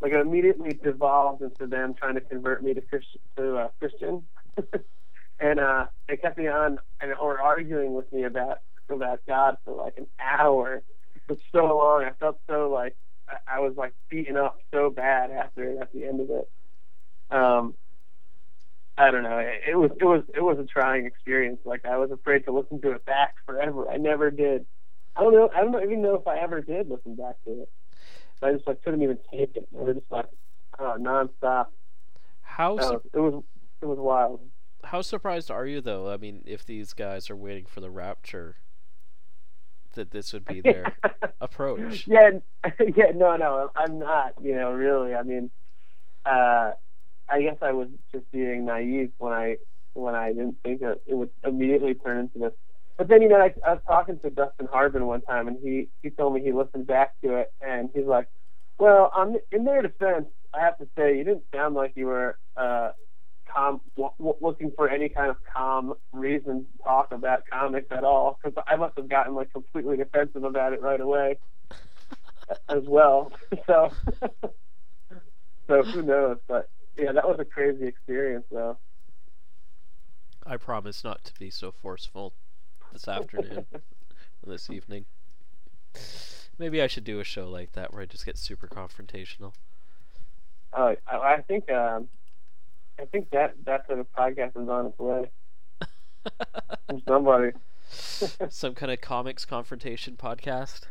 like it immediately devolved into them trying to convert me to Christian, to uh, Christian, and uh, they kept me on and or arguing with me about about God for like an hour. It was so long. I felt so like I, I was like beaten up so bad after at the end of it. Um, I don't know. It, it was it was it was a trying experience. Like I was afraid to listen to it back forever. I never did. I don't know. I don't even know if I ever did listen back to it. I just like couldn't even take it. It was just like uh, nonstop. How Uh, su- it was it was wild. how surprised are you though? I mean, if these guys are waiting for the rapture, that this would be their approach. Yeah, yeah, no, no, I'm not. You know, really. I mean, uh, I guess I was just being naive when I when I didn't think that it would immediately turn into this. But then, you know, I, I was talking to Dustin Harbin one time, and he he told me he listened back to it, and he's like, "Well, um, in their defense, I have to say, you didn't sound like you were uh, w- w- looking for any kind of calm reason to talk about comics at all, because I must have gotten like completely defensive about it right away as well. So, so who knows? But yeah, that was a crazy experience, though. I promise not to be so forceful this afternoon, this evening. Maybe I should do a show like that where I just get super confrontational. Uh, I, I think um, I think that that sort of podcast is on its way from somebody. Some kind of comics confrontation podcast.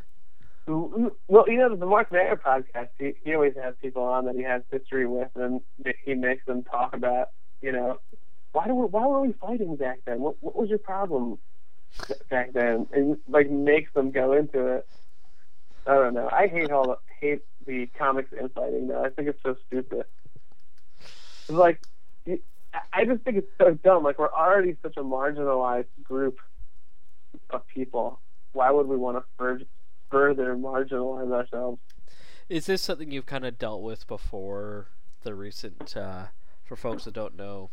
Well, you know, the Marc Maron podcast, he, he always has people on that he has history with, and he makes them talk about, you know, why do we, why were we fighting back then? What what was your problem back then? And like makes them go into it. I don't know. I hate all the hate the comics infighting though. I think it's so stupid. It's like, I- just think it's so dumb. Like we're already such a marginalized group of people. Why would we want to fur- further marginalize ourselves? Is this something you've kind of dealt with before the recent, uh, for folks that don't know?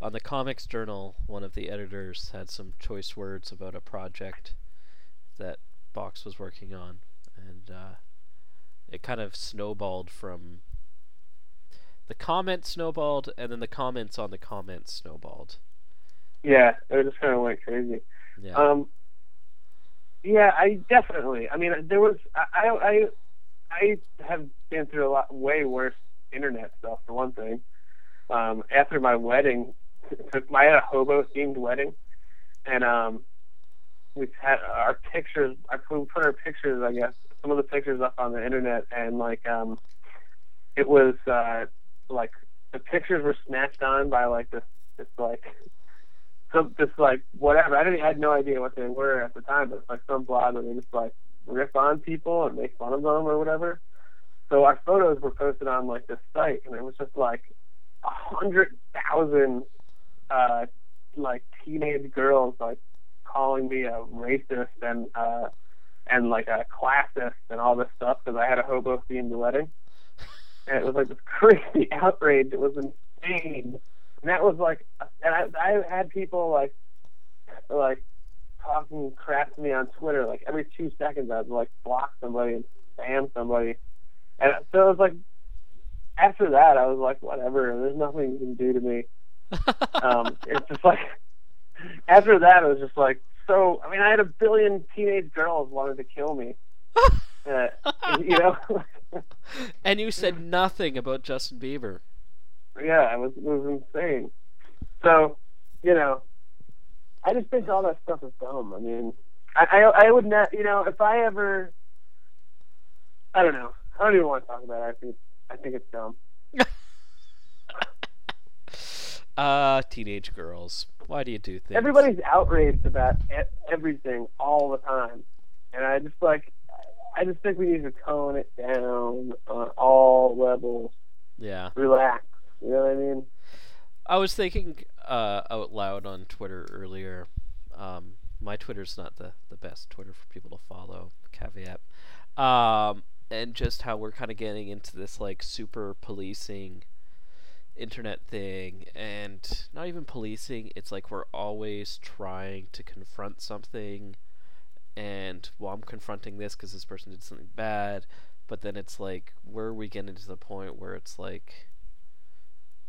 On the Comics Journal, one of the editors had some choice words about a project that Box was working on, and uh, it kind of snowballed from. The comment snowballed, and then the comments on the comments snowballed. Yeah, it just kind of went crazy. Yeah. Um, yeah, I definitely. I mean, there was I I I have been through a lot way worse internet stuff for one thing. Um, after my wedding, I had a hobo themed wedding, and um, we had our pictures. I put put our pictures, I guess, some of the pictures up on the internet, and like um, it was uh, like the pictures were snatched on by like this this like some this like whatever. I didn't I had no idea what they were at the time, but it's like some blog where they just like rip on people and make fun of them or whatever. So our photos were posted on like this site, and it was just like a hundred thousand uh, like teenage girls like calling me a racist and uh, and like a classist and all this stuff because I had a hobo themed wedding. And it was like this crazy outrage. It was insane. And that was like, and I, I had people like, like talking crap to me on Twitter. Like every two seconds, I'd like block somebody and spam somebody. And so it was like, after that, I was like, whatever. There's nothing you can do to me. um, it's just like after that, it was just like so. I mean, I had a billion teenage girls wanted to kill me. Uh, you know, and you said nothing about Justin Bieber. Yeah, it was it was insane. So, you know, I just think all that stuff is dumb. I mean, I I, I would not, you know, if I ever, I don't know, I don't even want to talk about it. I think I think it's dumb. Uh, teenage girls. Why do you do things? Everybody's outraged about everything all the time, and I just like, I just think we need to tone it down on all levels. Yeah. Relax. You know what I mean? I was thinking uh, out loud on Twitter earlier. Um, my Twitter's not the, the best Twitter for people to follow. Caveat. Um, and just how we're kind of getting into this like super policing internet thing, and not even policing. It's like we're always trying to confront something, and well, I'm confronting this because this person did something bad. But then it's like, where are we getting to the point where it's like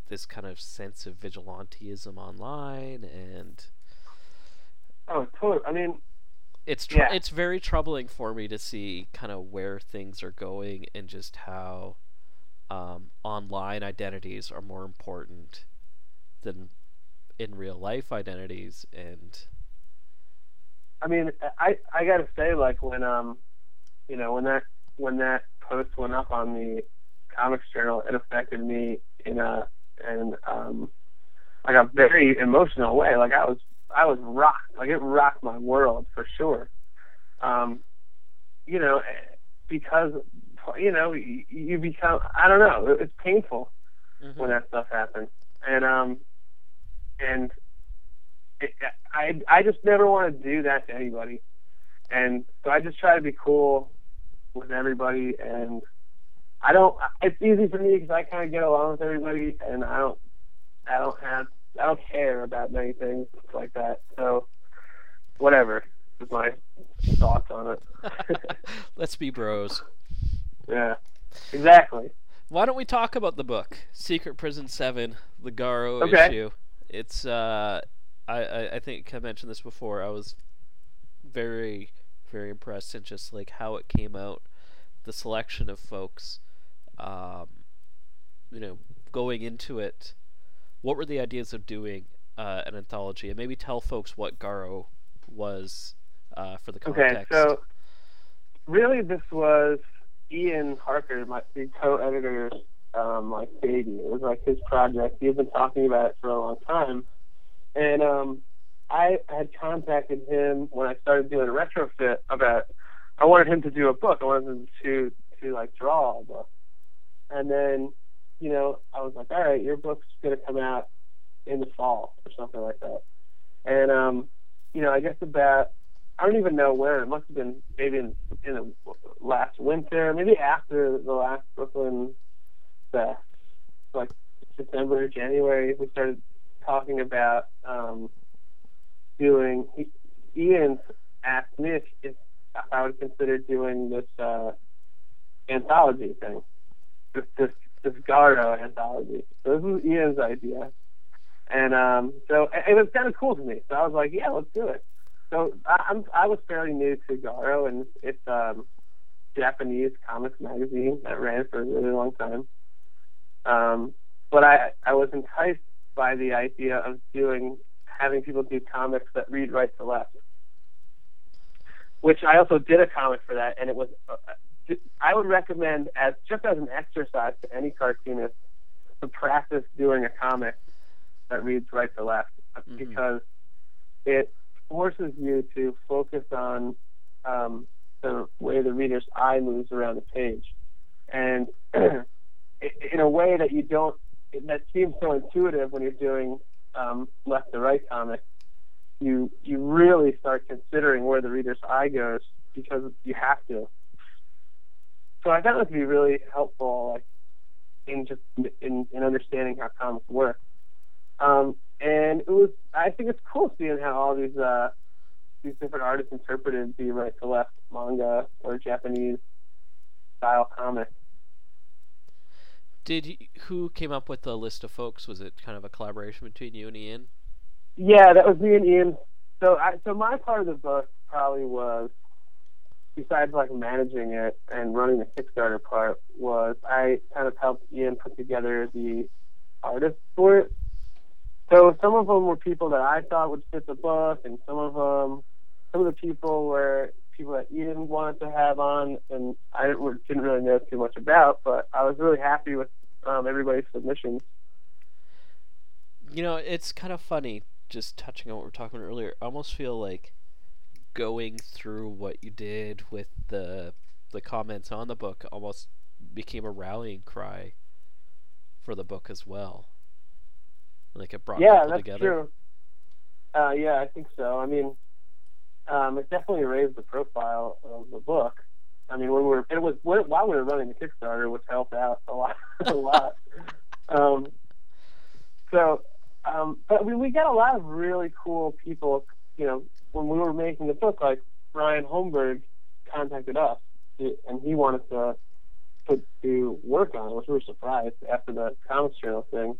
this kind of sense of vigilanteism online and Oh, totally. I mean, it's tr- Yeah. it's very troubling for me to see kind of where things are going and just how um, online identities are more important than in real life identities and I mean, I I gotta say, like when um, you know, when that when that post went up on the Comics Journal, it affected me in a in um, like a very emotional way. Like I was I was rocked. Like it rocked my world for sure. Um, you know, because you know you, you become I don't know. It's painful when that stuff happens, and um, and it, I I just never want to do that to anybody, and so I just try to be cool with everybody, and I don't. It's easy for me because I kind of get along with everybody, and I don't I don't have I don't care about many things like that. So whatever is my thoughts on it. let's be bros. yeah, exactly. Why don't we talk about the book Secret Prison Seven, the Garo Okay. issue? It's uh, I, I I think I mentioned this before. I was very very impressed in just like how it came out, the selection of folks, um, you know, going into it. What were the ideas of doing uh, an anthology, and maybe tell folks what Garo was uh, for the context. Okay, so really this was Ian Harker, my the co-editor, um, like baby. It was like his project. He had been talking about it for a long time, and um, I had contacted him when I started doing a retrofit about. I wanted him to do a book. I wanted him to to like draw a book, and then you know I was like, all right, your book's gonna come out in the fall or something like that, and um, you know I guess about I don't even know when. It must have been maybe in, in the last winter, maybe after the last Brooklyn Fest, like December, January. We started talking about um, doing. Ian asked me if, if I would consider doing this uh, anthology thing, this this this Garo anthology. So this was Ian's idea, and um, so it, it was kind of cool to me. So I was like, yeah, let's do it. So I, I'm I was fairly new to Garo, and it's um Japanese comics magazine that ran for a really long time. Um, but I I was enticed by the idea of doing having people do comics that read right to left, which I also did a comic for that, and it was. Uh, I would recommend as just as an exercise to any cartoonist to practice doing a comic that reads right to left Mhm. because it forces you to focus on um, the way the reader's eye moves around the page, and in a way that you don't that seems so intuitive when you're doing um, left to right comics. You you really start considering where the reader's eye goes because you have to. So I found it to be really helpful, like in just in, in understanding how comics work. Um, and it was I think it's cool seeing how all these uh, these different artists interpreted the right to left manga or Japanese style comic. Did you, who came up with the list of folks? Was it kind of a collaboration between you and Ian? Yeah, that was me and Ian. So, I, so my part of the book probably was, besides like managing it and running the Kickstarter part, was I kind of helped Ian put together the artists for it. So some of them were people that I thought would fit the book, and some of them, some of the people were people that Ian wanted to have on, and I didn't, really know too much about. But I was really happy with um, everybody's submissions. You know, it's kind of funny just touching on what we were talking about earlier. I almost feel like going through what you did with the the comments on the book almost became a rallying cry for the book as well. Like it brought yeah, people that's together. true. Uh, yeah, I think so. I mean, um, it definitely raised the profile of the book. I mean, when we were it was while we were running the Kickstarter, which helped out a lot, a lot. Um, so, um, but we we got a lot of really cool people. You know, when we were making the book, like Ryan Holmberg contacted us, to, and he wanted to to, to work on it, which we were surprised after the Comics Journal thing.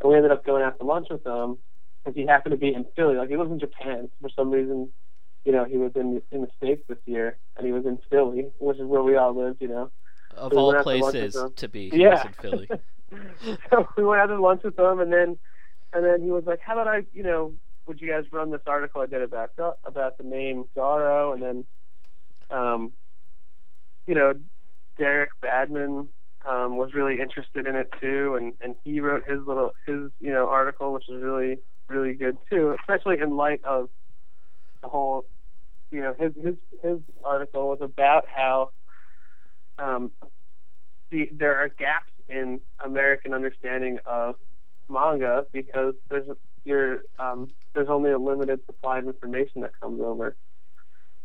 And we ended up going out to lunch with him because he happened to be in Philly. Like he lives in Japan for some reason. You know, he was in in the states this year, and he was in Philly, which is where we all lived. You know, Of we all out to places to be, he Yeah. was in Philly. so we went out to lunch with him, and then and then he was like, "How about I, you know, would you guys run this article I did it about about the name Garo?" And then, um, you know, Derik Badman um, was really interested in it too, and and he wrote his little his you know article, which is really really good too, especially in light of the whole, you know, his his his article was about how um, the, there are gaps in American understanding of manga because there's you're, um, there's only a limited supply of information that comes over,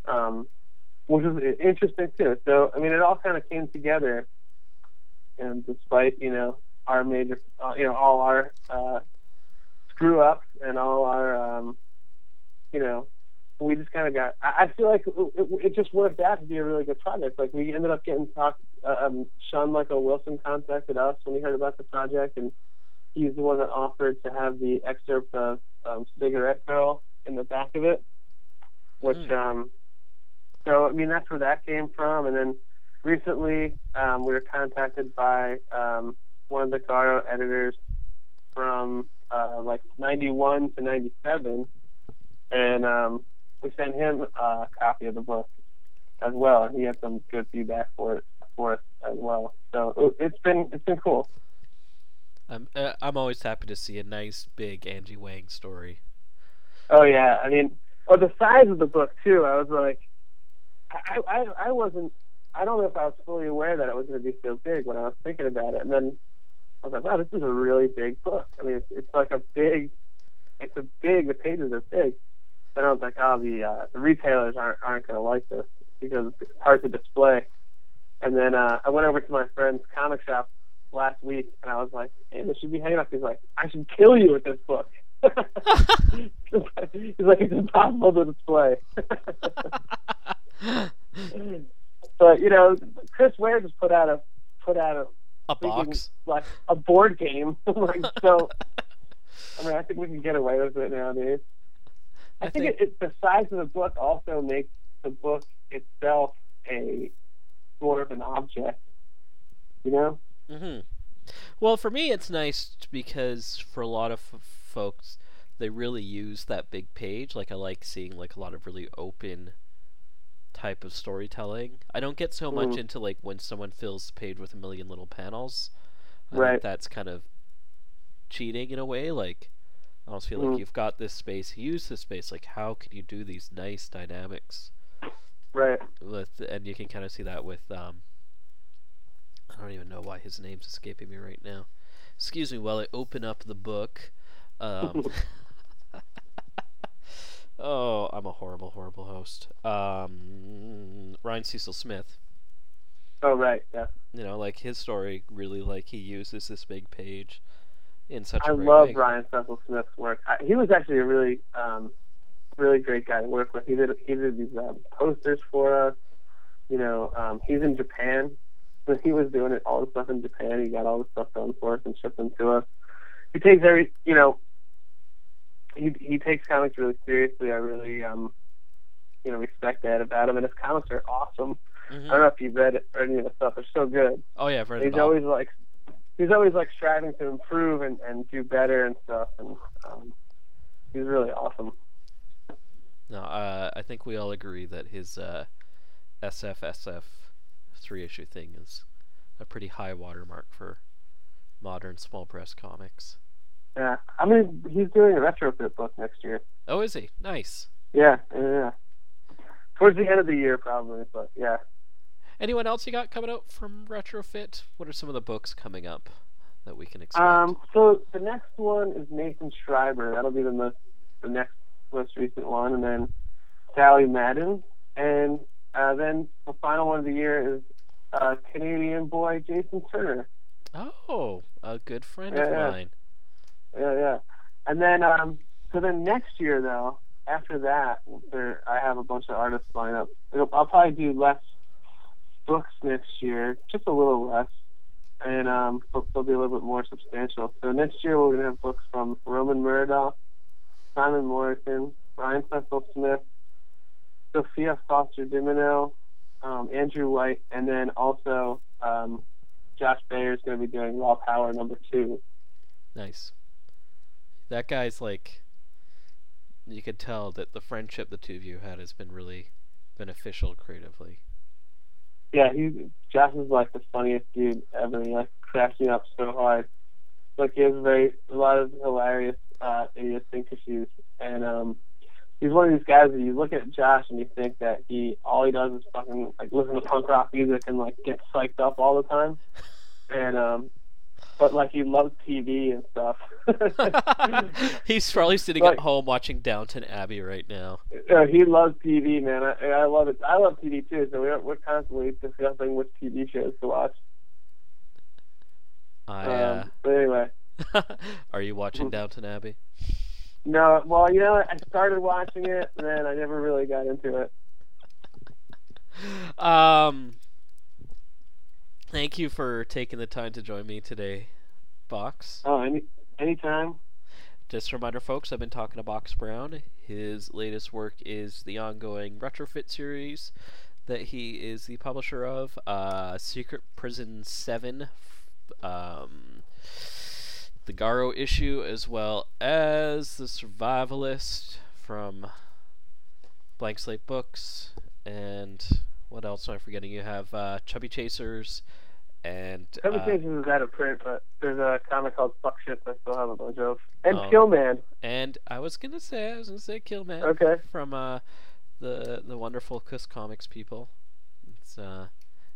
um, which is interesting too. So I mean, it all kind of came together, and despite you know our major, uh, you know, all our uh, screw ups and all our, um, you know, we just kind of got. I, I feel like it, it, just worked out to be a really good project. Like we ended up getting talk. Uh, um, Sean Michael Wilson contacted us when he heard about the project, and he's the one that offered to have the excerpt of um, Cigarette Girl in the back of it. Which, Hmm. um, so I mean, that's where that came from. And then recently, um, we were contacted by um, one of the Garo editors from uh, like '91 to '97, and um, we sent him a copy of the book as well, and he had some good feedback for it for us as well. So it's been it's been cool. I'm uh, I'm always happy to see a nice big Angie Wang story. Oh yeah, I mean, or the size of the book too. I was like, I I I wasn't. I don't know if I was fully aware that it was going to be so big when I was thinking about it, and then I was like, wow, this is a really big book. I mean, it's, it's like a big. It's a big. The pages are big. Then I was like, oh, the uh, the retailers aren't aren't going to like this because it's hard to display. And then uh, I went over to my friend's comic shop last week, and I was like, hey, this should be hanging up. He's like, I should kill you with this book. He's like, it's impossible to display. but you know, Chris Ware just put out a put out a A box. like a board game. like so, I mean, I think we can get away with it nowadays. I, I think, think- it, it, the size of the book also makes the book itself a more of an object. You know? Hmm Well, for me, it's nice because for a lot of f- folks, they really use that big page. Like I like seeing like a lot of really open type of storytelling. I don't get so much Mhm. into like when someone fills the page with a million little panels. I Right. think that's kind of cheating in a way. Like I almost feel like Mhm. you've got this space, use this space. Like how can you do these nice dynamics? Right. with and you can kind of see that with um I don't even know why his name's escaping me right now. Excuse me while I open up the book. Um Oh, I'm a horrible, horrible host. Um Ryan Cecil Smith. Oh, right. Yeah. You know, like his story really like he uses this big page in such a I love way. Ryan Cecil Smith's work. I, he was actually a really, um, really great guy to work with. He did he did these um, posters for us. You know, um, he's in Japan, But he was doing it all the stuff in Japan. He got all the stuff done for us and shipped them to us. He takes every, you know, he he takes comics really seriously. I really, um, you know, respect that about him. And his comics are awesome. Mhm. I don't know if you've read it or any of the stuff. They're so good. Oh yeah, I've read He's it always like, he's always like striving to improve and and do better and stuff. And um, he's really awesome. No, uh, I think we all agree that his uh, SFSF three issue thing is a pretty high watermark for modern small press comics. Yeah, I mean, he's doing a retrofit book next year. Oh, is he? Nice. Yeah, yeah, yeah. Towards the end of the year, probably, but yeah. Anyone else you got coming out from Retrofit? What are some of the books coming up that we can expect? Um, so the next one is Nathan Schreiber. That'll be the most, the next most recent one, and then Sally Madden, and uh, then the final one of the year is uh, Canadian boy Jason Turner. oh, a good friend Yeah, of yeah. mine. Yeah, yeah. And then, um, so then next year though, after that, there I have a bunch of artists lined up. It'll, I'll probably do less books next year, just a little less, and um, but they'll be a little bit more substantial. So next year we're gonna have books from Roman Muradov, Simon Moreton, Ryan Cecil Smith, Sophia Foster Dimino, um, Andrew White, and then also um, Josh Bayer is going to be doing Raw Power number two. Nice. That guy's like. You could tell that the friendship the two of you had has been really beneficial creatively. Yeah, he Josh is like the funniest dude ever. He like cracks me up so hard. Like he has very a lot of hilarious uh idiosyncrasies and um he's one of these guys that you look at Josh and you think that he all he does is fucking like listen to punk rock music and like get psyched up all the time. And um but like he loves TV and stuff. He's probably sitting Like- at home watching Downton Abbey right now. Uh, he loves TV, man. I, I love it. I love TV too. So we're we're constantly discussing which TV shows to watch. I, uh, Um, but anyway, are you watching Downton Abbey? No. Well, you know, I started watching it, and then I never really got into it. Um, thank you for taking the time to join me today, Box. Oh, any anytime. Just a reminder, folks, I've been talking to Box Brown. His latest work is the ongoing Retrofit series that he is the publisher of, uh, Secret Prison 7, um, the Garo issue, as well as The Survivalist from Blank Slate Books, and what else am I forgetting? You have uh, Chubby Chasers, and Seven uh, Changes is out of print, but there's a comic called Fuck Shit I still have a bunch of. And Oh. Killman. And I was gonna say, I was gonna say Killman Okay. from uh, the the wonderful Kuss Comics people. It's uh,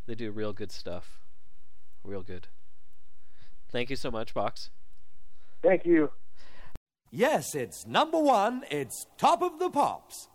they do real good stuff, real good. Thank you so much, Box. Thank you. Yes, it's number one. It's top of the pops.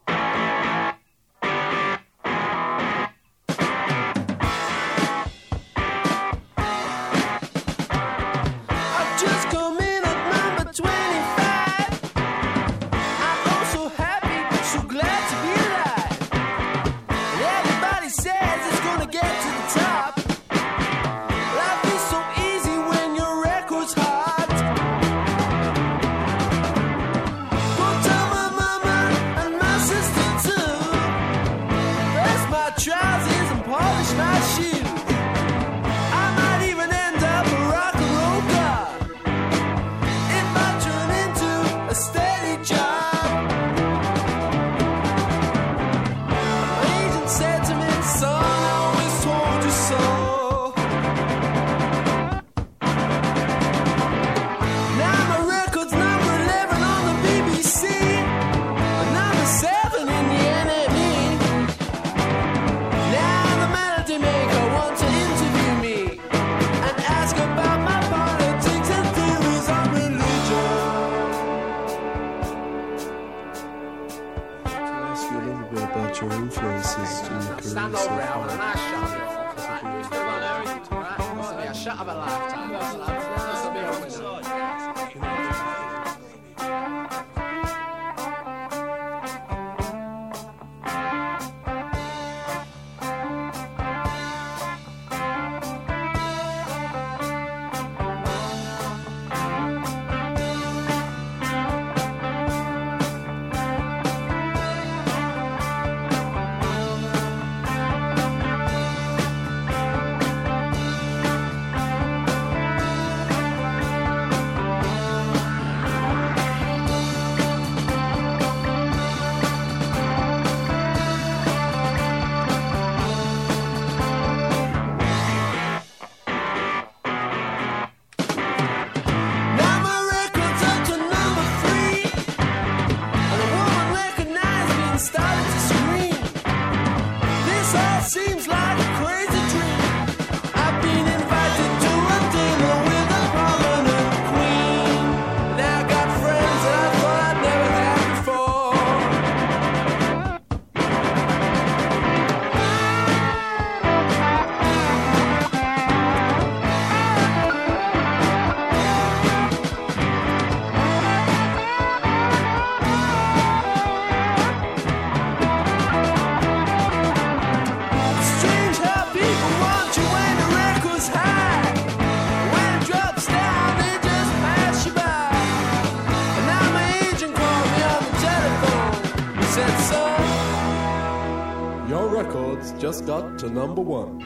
Just got to number one.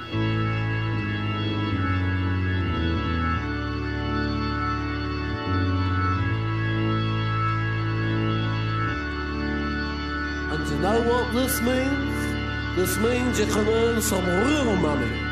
And you know what this means? This means you can earn some real money.